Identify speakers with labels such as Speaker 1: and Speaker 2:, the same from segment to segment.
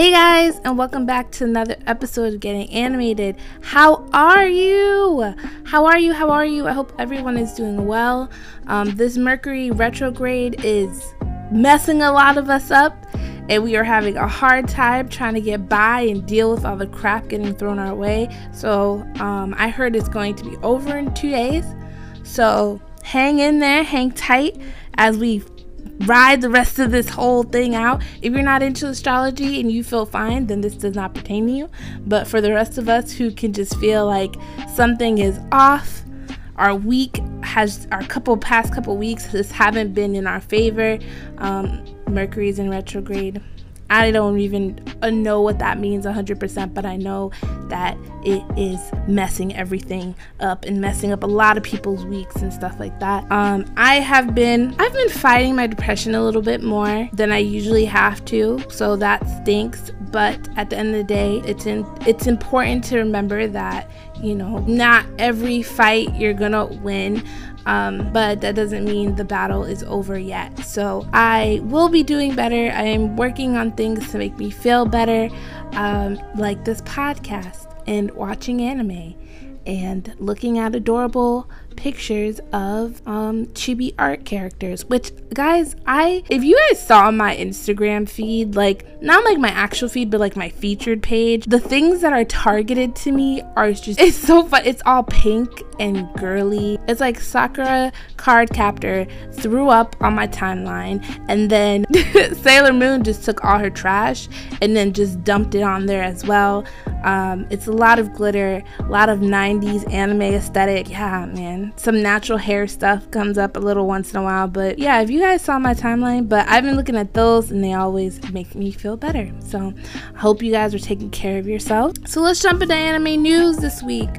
Speaker 1: Hey guys, and welcome back to another episode of Getting Animated. How are you? How are you? How are you? I hope everyone is doing well. Um, this Mercury retrograde is messing a lot of us up, and we are having a hard time trying to get by and deal with all the crap getting thrown our way. So, um, I heard it's going to be over in two days. So, hang in there, hang tight as we ride the rest of this whole thing out. If you're not into astrology and you feel fine, then this does not pertain to you. But for the rest of us who can just feel like something is off, our week has our couple past couple weeks just haven't been in our favor. Um, Mercury's in retrograde. I don't even uh, know what that means 100%, but I know that it is messing everything up and messing up a lot of people's weeks and stuff like that. Um, I have been I've been fighting my depression a little bit more than I usually have to, so that stinks. But at the end of the day, it's in, it's important to remember that you know not every fight you're gonna win. Um, but that doesn't mean the battle is over yet. So I will be doing better. I am working on things to make me feel better, um, like this podcast and watching anime and looking at adorable pictures of um chibi art characters which guys i if you guys saw my instagram feed like not like my actual feed but like my featured page the things that are targeted to me are just it's so fun it's all pink and girly. It's like sakura card captor threw up on my timeline and then sailor moon just took all her trash and then just dumped it on there as well. Um, it's a lot of glitter a lot of 90s anime aesthetic. Yeah man some natural hair stuff comes up a little once in a while. But yeah, if you guys saw my timeline, but I've been looking at those and they always make me feel better. So I hope you guys are taking care of yourself. So let's jump into anime news this week.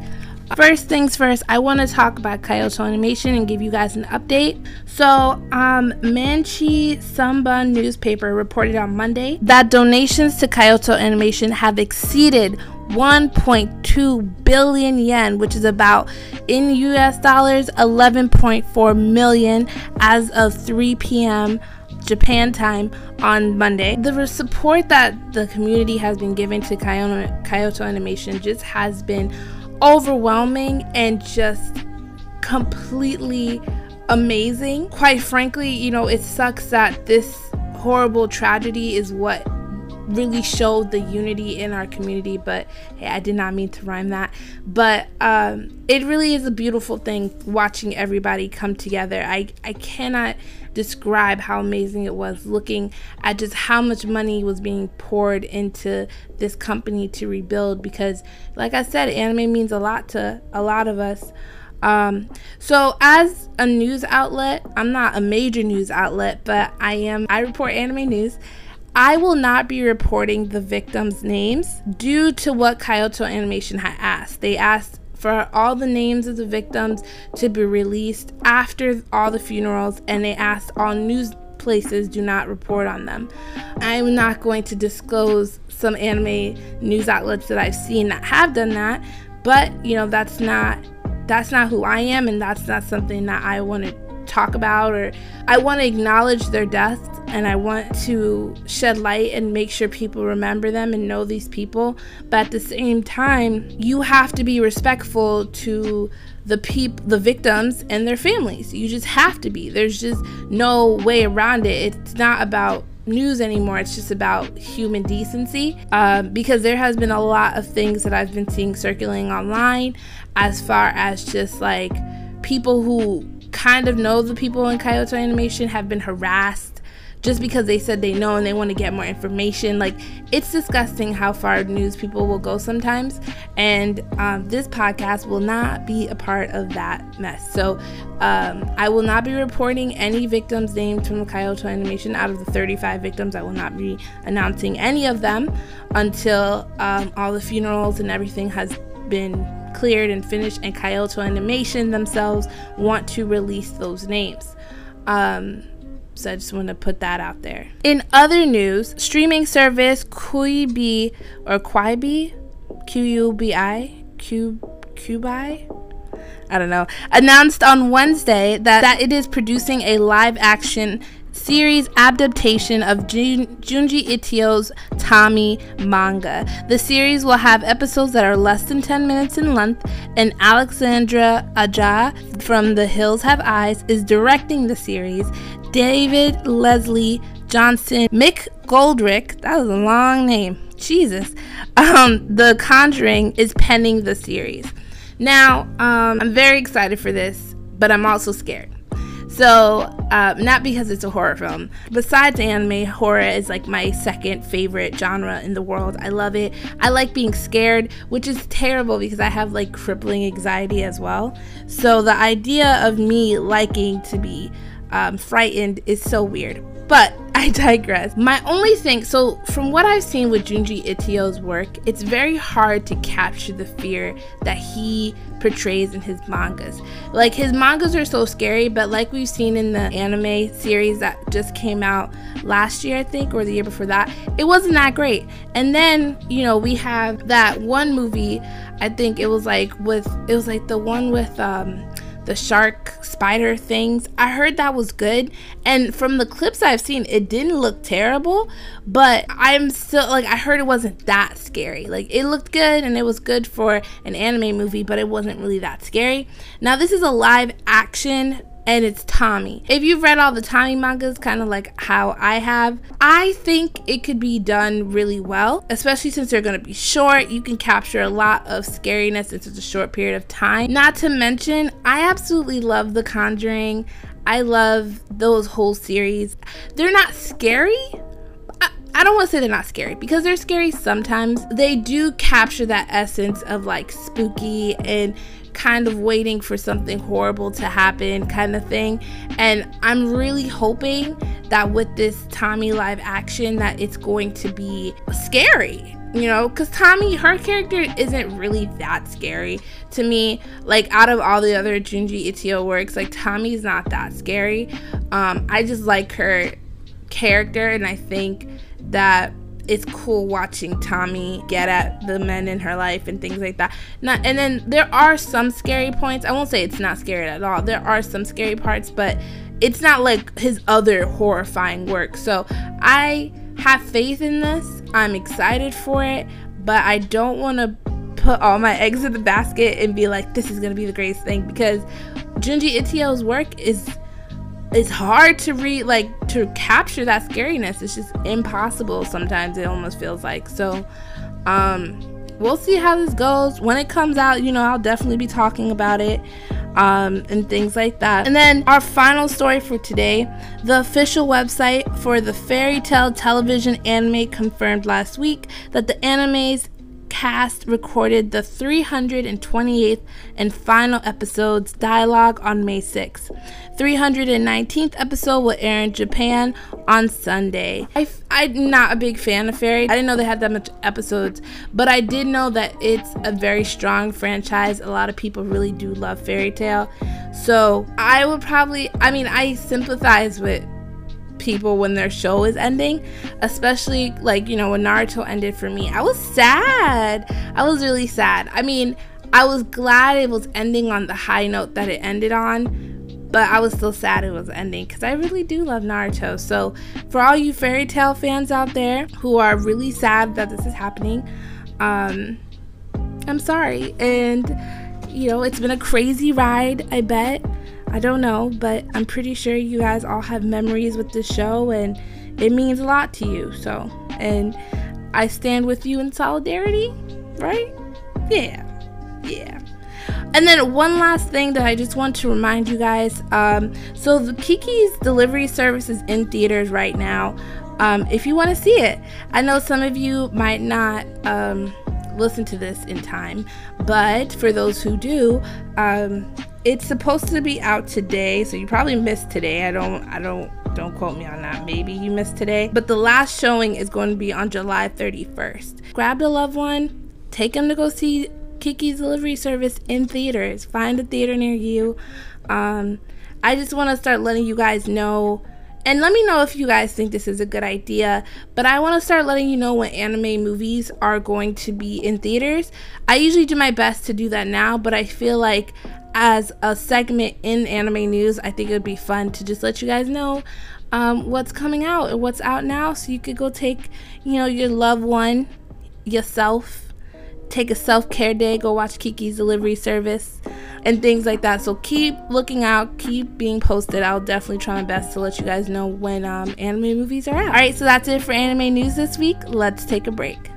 Speaker 1: First things first, I want to talk about Kyoto Animation and give you guys an update. So, um, Mainichi Shimbun newspaper reported on Monday that donations to Kyoto Animation have exceeded 1.2 billion yen, which is about in US dollars 11.4 million as of 3 p.m. Japan time on Monday. The support that the community has been giving to Kyoto, Animation just has been overwhelming and just completely amazing. Quite frankly, you know, it sucks that this horrible tragedy is what really showed the unity in our community but hey i did not mean to rhyme that. But um, it really is a beautiful thing watching everybody come together. I i cannot describe how amazing it was looking at just how much money was being poured into this company to rebuild because like i said anime means a lot to a lot of us. Um, so as a news outlet, I'm not a major news outlet, but I am I report anime news I will not be reporting the victims' names due to what Kyoto Animation had asked. They asked for all the names of the victims to be released after all the funerals, and they asked all news places do not report on them. I'm not going to disclose some anime news outlets that I've seen that have done that, but you know that's not that's not who I am, and that's not something that I want to talk about or I want to acknowledge their deaths and I want to shed light and make sure people remember them and know these people. But at the same time, you have to be respectful to the people the victims and their families. You just have to be. There's just no way around it. It's not about news anymore. It's just about human decency. Uh, because there has been a lot of things that I've been seeing circulating online as far as just like people who kind of know the people in Kyoto Animation have been harassed just because they said they know and they want to get more information. Like, it's disgusting how far news people will go sometimes. And um, this podcast will not be a part of that mess. So, um, I will not be reporting any victims names from Kyoto Animation out of the 35 victims. I will not be announcing any of them until um, all the funerals and everything has been cleared and finished, and Kyoto Animation themselves want to release those names. Um, so I just want to put that out there. In other news, streaming service Quibi or Quibi, Q U B I, Q Quibi, I don't know, announced on Wednesday that, that it is producing a live action series adaptation of Jun- Junji Ito's Tomie manga. The series will have episodes that are less than 10 minutes in length, and Alexandre Aja from The Hills Have Eyes is directing the series. David Leslie Johnson, Mick Goldrick, that was a long name, Jesus. Um, the Conjuring is penning the series. Now, um, I'm very excited for this, but I'm also scared. So, uh, not because it's a horror film. Besides anime, horror is like my second favorite genre in the world. I love it. I like being scared, which is terrible because I have like crippling anxiety as well. So, the idea of me liking to be um, frightened is so weird. But I digress. My only thing, so from what I've seen with Junji Ito's work, it's very hard to capture the fear that he portrays in his mangas. Like his mangas are so scary, but like we've seen in the anime series that just came out last year, I think, or the year before that, it wasn't that great. And then, you know, we have that one movie, I think it was like with it was like the one with um the shark spider things. I heard that was good. And from the clips I've seen, it didn't look terrible, but I'm still like, I heard it wasn't that scary. Like, it looked good and it was good for an anime movie, but it wasn't really that scary. Now, this is a live action and it's Tomie. If you've read all the Tomie mangas, kind of like how I have, I think it could be done really well, especially since they're going to be short. You can capture a lot of scariness in such a short period of time. Not to mention, I absolutely love The Conjuring. I love those whole series. They're not scary, I don't want to say they're not scary because they're scary sometimes. They do capture that essence of like spooky and kind of waiting for something horrible to happen kind of thing. And i'm really hoping that with this Tomie live action that it's going to be scary you know because Tomie her character isn't really that scary to me. Like out of all the other junji ito works like Tomie's not that scary. Um i just like her character and i think that it's cool watching Tomie get at the men in her life and things like that. Not, and then there are some scary points. I won't say it's not scary at all. There are some scary parts, but it's not like his other horrifying work. So I have faith in this. I'm excited for it, but I don't want to put all my eggs in the basket and be like, this is going to be the greatest thing because Junji Ito's work is it's hard to read like to capture that scariness. It's just impossible sometimes. It almost feels like so um we'll see how this goes. When it comes out you know i'll definitely be talking about it um, and things like that. And then our final story for today the official website for the Fairy Tail television anime confirmed last week that the anime's cast recorded the 328th and final episode's dialogue on May 6th. 319th episode will air in Japan on Sunday. I, am not a big fan of Fairy. I didn't know they had that much episodes, but I did know that it's a very strong franchise. A lot of people really do love Fairy Tail. So I would probably, I mean, I sympathize with people when their show is ending, especially like, you know, when Naruto ended for me. I was sad. I was really sad. I mean, I was glad it was ending on the high note that it ended on, but I was still sad it was ending because I really do love Naruto. So, for all you Fairy Tail fans out there who are really sad that this is happening, um, I'm sorry. And, you know, it's been a crazy ride, I bet. I don't know, but I'm pretty sure you guys all have memories with this show and it means a lot to you. So, and I stand with you in solidarity, right? Yeah. Yeah. And then one last thing that I just want to remind you guys. Um, so the Kiki's delivery service is in theaters right now. Um, if you want to see it, I know some of you might not um, listen to this in time, but for those who do, um, it's supposed to be out today, so you probably missed today. I don't I don't don't quote me on that. Maybe you missed today. But the last showing is going to be on July 31st. Grab a loved one, take them to go see Kiki's delivery service in theaters. Find a theater near you. Um, I just want to start letting you guys know and let me know if you guys think this is a good idea. But I want to start letting you know when anime movies are going to be in theaters. I usually do my best to do that now, but I feel like as a segment in anime news, I think it would be fun to just let you guys know um, what's coming out and what's out now so you could go take, you know, your loved one, yourself, take a self care day, go watch Kiki's delivery service, and things like that. So keep looking out, keep being posted. I'll definitely try my best to let you guys know when um, anime movies are out. All right, so that's it for anime news this week. Let's take a break.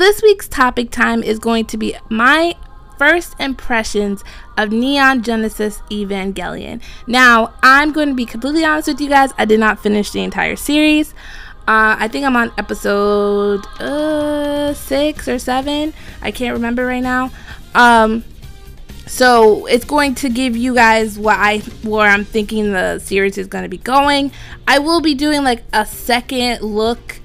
Speaker 1: This week's topic time is going to be my first impressions of Neon Genesis Evangelion. Now, I'm going to be completely honest with you guys, I did not finish the entire series. Uh, I think I'm on episode uh, six or seven. I can't remember right now. Um, so it's going to give you guys what I where I'm thinking the series is going to be going. I will be doing like a second look,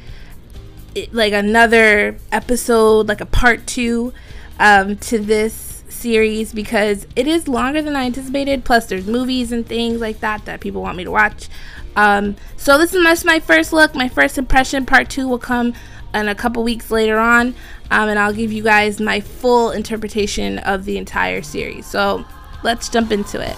Speaker 1: like another episode, like a part two um, to this series because it is longer than I anticipated. Plus, there's movies and things like that that people want me to watch. Um, so this is just my first look, my first impression. Part two will come in a couple weeks later on, um, and I'll give you guys my full interpretation of the entire series. So let's jump into it.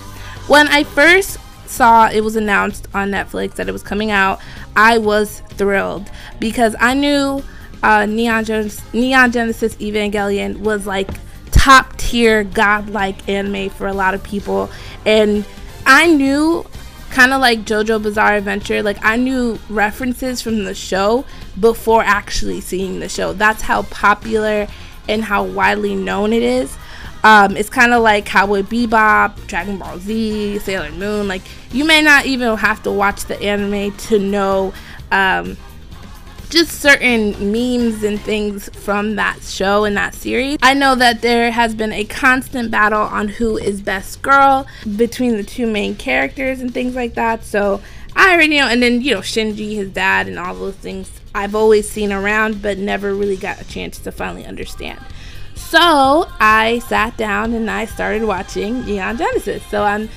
Speaker 1: When I first saw it was announced on Netflix that it was coming out, I was thrilled because I knew uh, Neon, Gen- Neon Genesis Evangelion was like top tier godlike anime for a lot of people. And i knew kind of like jojo bizarre adventure like i knew references from the show before actually seeing the show. That's how popular and how widely known it is um, it's kind of like Cowboy Bebop, Dragon Ball Z, Sailor Moon. Like you may not even have to watch the anime to know um, just certain memes and things from that show and that series. I know that there has been a constant battle on who is best girl between the two main characters and things like that. So I already know, and then you know Shinji, his dad, and all those things I've always seen around, but never really got a chance to finally understand. So I sat down and I started watching Neon Genesis. So I'm,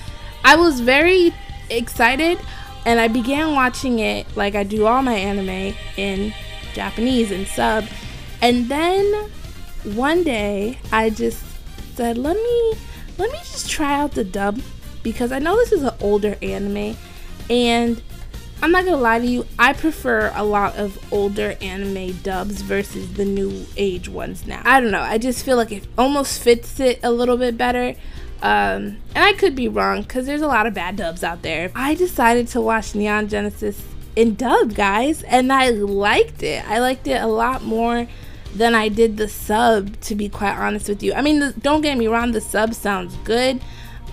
Speaker 1: I was very excited and I began watching it like I do all my anime in Japanese and sub. And then one day I just said, "Let me let me just try out the dub because I know this is an older anime and I'm not gonna lie to you, I prefer a lot of older anime dubs versus the new age ones now. I don't know, I just feel like it almost fits it a little bit better. Um, and I could be wrong because there's a lot of bad dubs out there. I decided to watch Neon Genesis in dub, guys, and I liked it. I liked it a lot more than I did the sub, to be quite honest with you. I mean, the, don't get me wrong, the sub sounds good,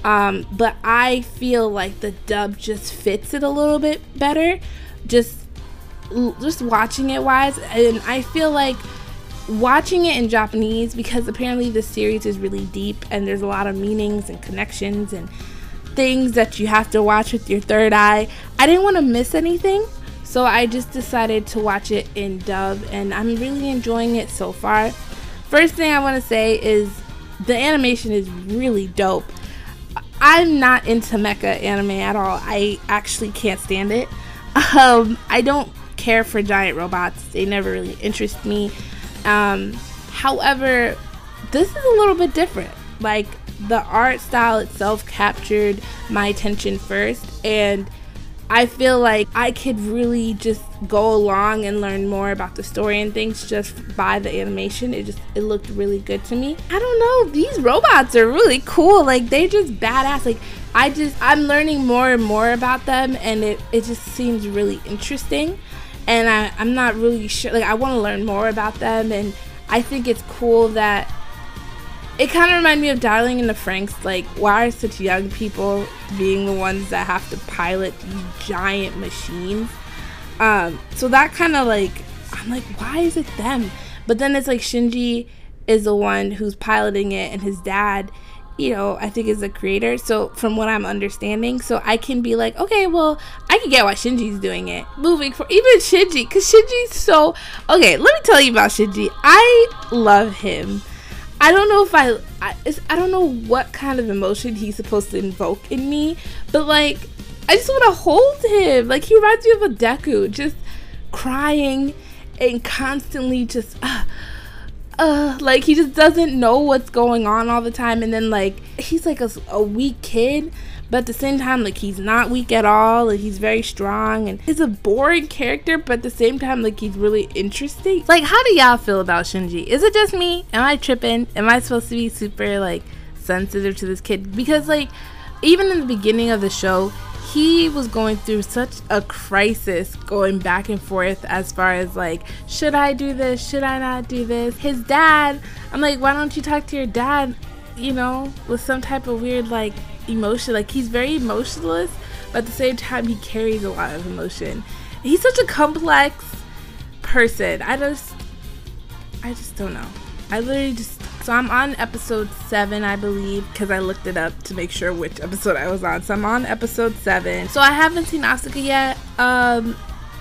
Speaker 1: um, but I feel like the dub just fits it a little bit better. Just, just watching it wise, and I feel like watching it in Japanese because apparently this series is really deep and there's a lot of meanings and connections and things that you have to watch with your third eye. I didn't want to miss anything, so I just decided to watch it in dub and I'm really enjoying it so far. First thing I want to say is the animation is really dope. I'm not into mecha anime at all. I actually can't stand it. Um, I don't care for giant robots. They never really interest me. Um, however, this is a little bit different. Like the art style itself captured my attention first, and I feel like I could really just go along and learn more about the story and things just by the animation. It just it looked really good to me. I don't know, these robots are really cool. Like they're just badass. Like I just I'm learning more and more about them and it, it just seems really interesting and I, I'm not really sure. Like, I want to learn more about them, and I think it's cool that it kind of reminded me of Darling in the Franxx. Like, why are such young people being the ones that have to pilot these giant machines? Um, so that kind of like, I'm like, why is it them? But then it's like Shinji is the one who's piloting it, and his dad you know, I think is the creator. So from what I'm understanding, so I can be like, okay, well, I can get why Shinji's doing it. Moving for even Shinji, because Shinji's so okay. Let me tell you about Shinji. I love him. I don't know if I, I, I don't know what kind of emotion he's supposed to invoke in me, but like, I just want to hold him. Like he reminds me of a Deku, just crying and constantly just uh, uh like he just doesn't know what's going on all the time and then like he's like a, a weak kid but at the same time like he's not weak at all like he's very strong and he's a boring character but at the same time like he's really interesting. Like how do y'all feel about shinji? Is it just me? Am i tripping? Am i supposed to be super like sensitive to this kid? Because like even in the beginning of the show he was going through such a crisis going back and forth as far as like should i do this? Should i not do this? His dad i'm like why don't you talk to your dad you know with some type of weird like emotion like he's very emotionless but at the same time he carries a lot of emotion he's such a complex person i just i just don't know i literally just so I'm on episode seven, I believe, because I looked it up to make sure which episode I was on. So I'm on episode seven. So I haven't seen Asuka yet, um,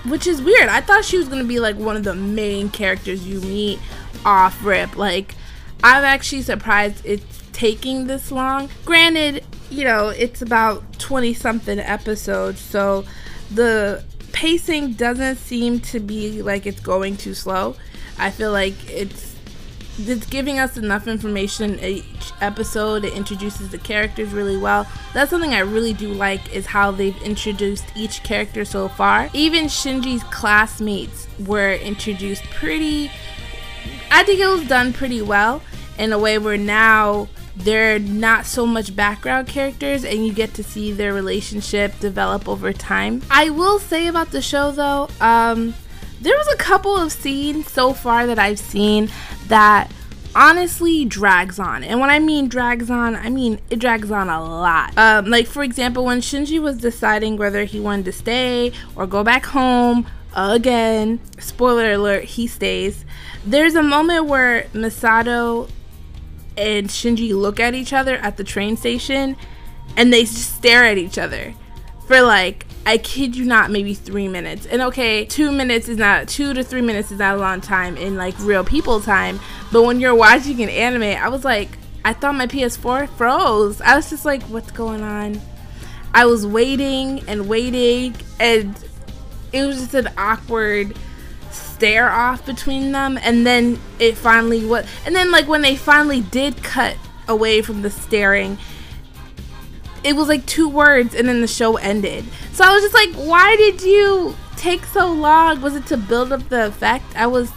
Speaker 1: which is weird. I thought she was gonna be like one of the main characters you meet off rip. Like, I'm actually surprised it's taking this long. Granted, you know, it's about 20 something episodes, so the pacing doesn't seem to be like it's going too slow. I feel like it's it's giving us enough information each episode. It introduces the characters really well. That's something I really do like is how they've introduced each character so far. Even Shinji's classmates were introduced pretty I think it was done pretty well in a way where now they're not so much background characters and you get to see their relationship develop over time. I will say about the show though, um, there was a couple of scenes so far that I've seen that honestly drags on. And when I mean drags on, I mean it drags on a lot. Um, like for example, when Shinji was deciding whether he wanted to stay or go back home again, spoiler alert, he stays. There's a moment where Misato and Shinji look at each other at the train station and they stare at each other for like I kid you not, maybe three minutes. And okay, two minutes is not two to three minutes is not a long time in like real people time. But when you're watching an anime, I was like, I thought my PS4 froze. I was just like, what's going on? I was waiting and waiting, and it was just an awkward stare off between them. And then it finally what? And then like when they finally did cut away from the staring it was like two words and then the show ended. So I was just like, why did you take so long? Was it to build up the effect? I was,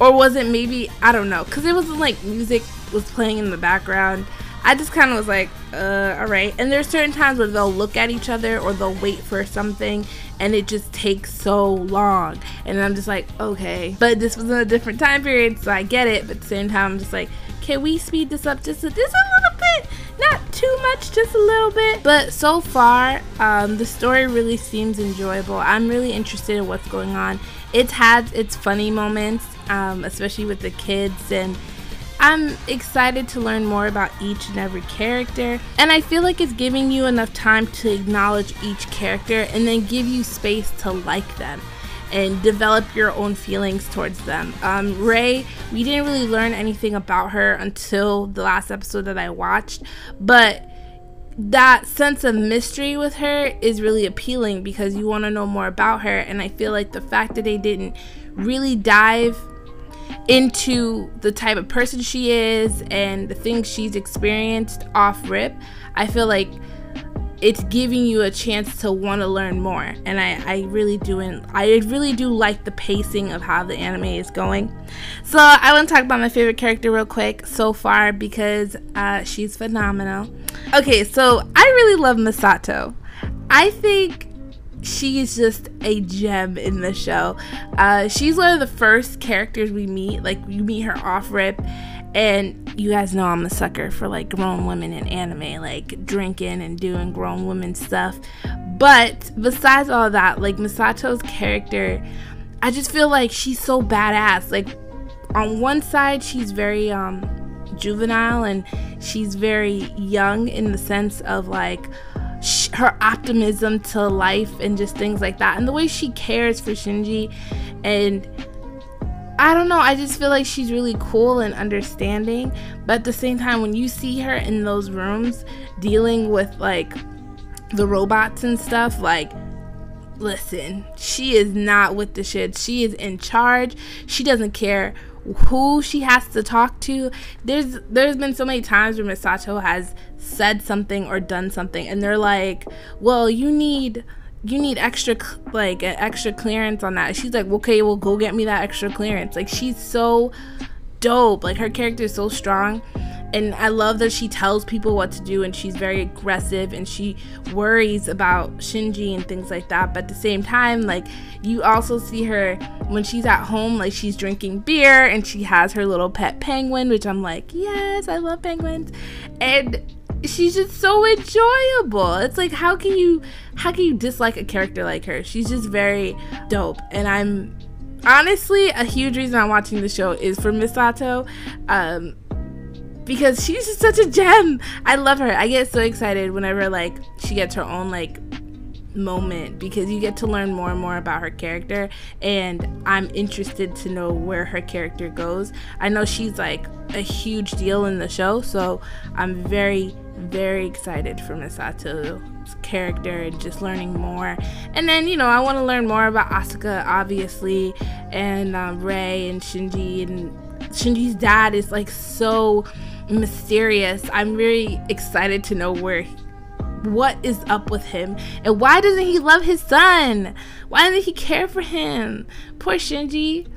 Speaker 1: or was it maybe, I don't know, because it wasn't like music was playing in the background. I just kind of was like, uh, all right. And there's certain times where they'll look at each other or they'll wait for something and it just takes so long. And I'm just like, okay. But this was in a different time period, so I get it. But at the same time, I'm just like, can we speed this up just a, just a little bit? Not too much, just a little bit. But so far, um, the story really seems enjoyable. I'm really interested in what's going on. It's had its funny moments, um, especially with the kids and I'm excited to learn more about each and every character, and I feel like it's giving you enough time to acknowledge each character and then give you space to like them and develop your own feelings towards them. Um, Rei, we didn't really learn anything about her until the last episode that I watched, but that sense of mystery with her is really appealing because you want to know more about her. And I feel like the fact that they didn't really dive into the type of person she is and the things she's experienced off rip, I feel like it's giving you a chance to want to learn more. And I, I really do and I really do like the pacing of how the anime is going. So I want to talk about my favorite character real quick so far because uh, she's phenomenal. Okay so I really love Misato. I think she is just a gem in the show uh, she's one of the first characters we meet like you meet her off rip and you guys know I'm a sucker for like grown women in anime, like drinking and doing grown women stuff. But besides all that, like Misato's character, I just feel like she's so badass. Like on one side, she's very um juvenile and she's very young in the sense of like her optimism to life and just things like that. And the way she cares for Shinji and I don't know. I just feel like she's really cool and understanding. But at the same time, when you see her in those rooms dealing with like the robots and stuff, like listen, she is not with the shit. She is in charge. She doesn't care who she has to talk to. There's there's been so many times where Misato has said something or done something and they're like, "Well, you need you need extra like an extra clearance on that." She's like, "Okay, well go get me that extra clearance." Like she's so dope. Like her character is so strong and I love that she tells people what to do and she's very aggressive and she worries about Shinji and things like that. But at the same time, like you also see her when she's at home, like she's drinking beer and she has her little pet penguin, which I'm like, yes, I love penguins. And she's just so enjoyable. It's like how can you how can you dislike a character like her? She's just very dope. And I'm honestly a huge reason I'm watching the show is for Misato. Um because she's just such a gem. I love her. I get so excited whenever like she gets her own like moment because you get to learn more and more about her character and I'm interested to know where her character goes. I know she's like a huge deal in the show, so I'm very very excited for Misato's character and just learning more. And then, you know, I want to learn more about Asuka, obviously, and um, Rei and Shinji. And Shinji's dad is like so mysterious. I'm very excited to know where what is up with him and why doesn't he love his son? Why doesn't he care for him? Poor Shinji.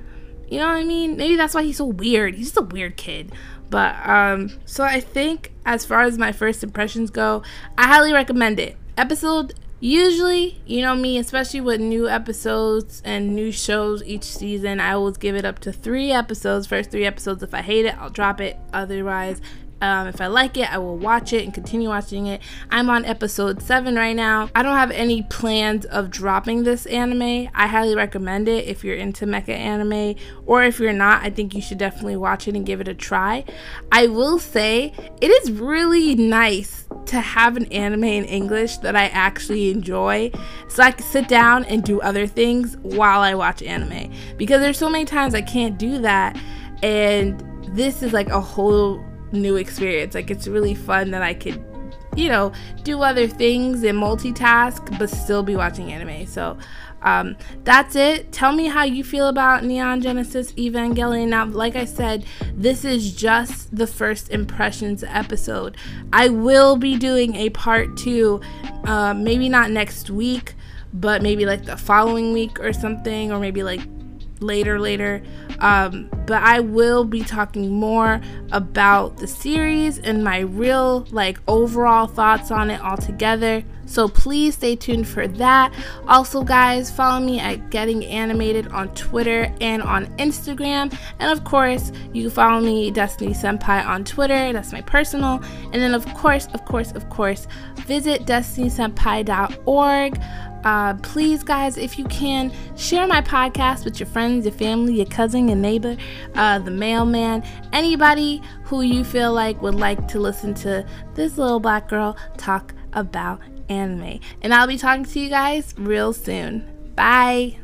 Speaker 1: You know what I mean? Maybe that's why he's so weird. He's just a weird kid. But um so I think as far as my first impressions go, I highly recommend it. Episode Usually, you know me, especially with new episodes and new shows each season, I always give it up to three episodes. First three episodes, if I hate it, I'll drop it. Otherwise, um, if I like it, I will watch it and continue watching it. I'm on episode 7 right now. I don't have any plans of dropping this anime. I highly recommend it if you're into mecha anime, or if you're not, I think you should definitely watch it and give it a try. I will say, it is really nice to have an anime in English that I actually enjoy so I can sit down and do other things while I watch anime. Because there's so many times I can't do that, and this is like a whole new experience. Like it's really fun that I could, you know, do other things and multitask, but still be watching anime. So um, that's it. Tell me how you feel about Neon Genesis Evangelion. Now, like I said, this is just the first impressions episode. I will be doing a part two, uh, maybe not next week, but maybe like the following week or something, or maybe like later later um, but i will be talking more about the series and my real like overall thoughts on it all together so please stay tuned for that. Also guys follow me at getting animated on twitter and on instagram. And of course you can follow me destiny senpai on twitter. That's my personal. And then of course of course of course visit destinysenpai.org uh, please, guys, if you can, share my podcast with your friends, your family, your cousin, your neighbor, uh, the mailman, anybody who you feel like would like to listen to this little black girl talk about anime. And I'll be talking to you guys real soon. Bye.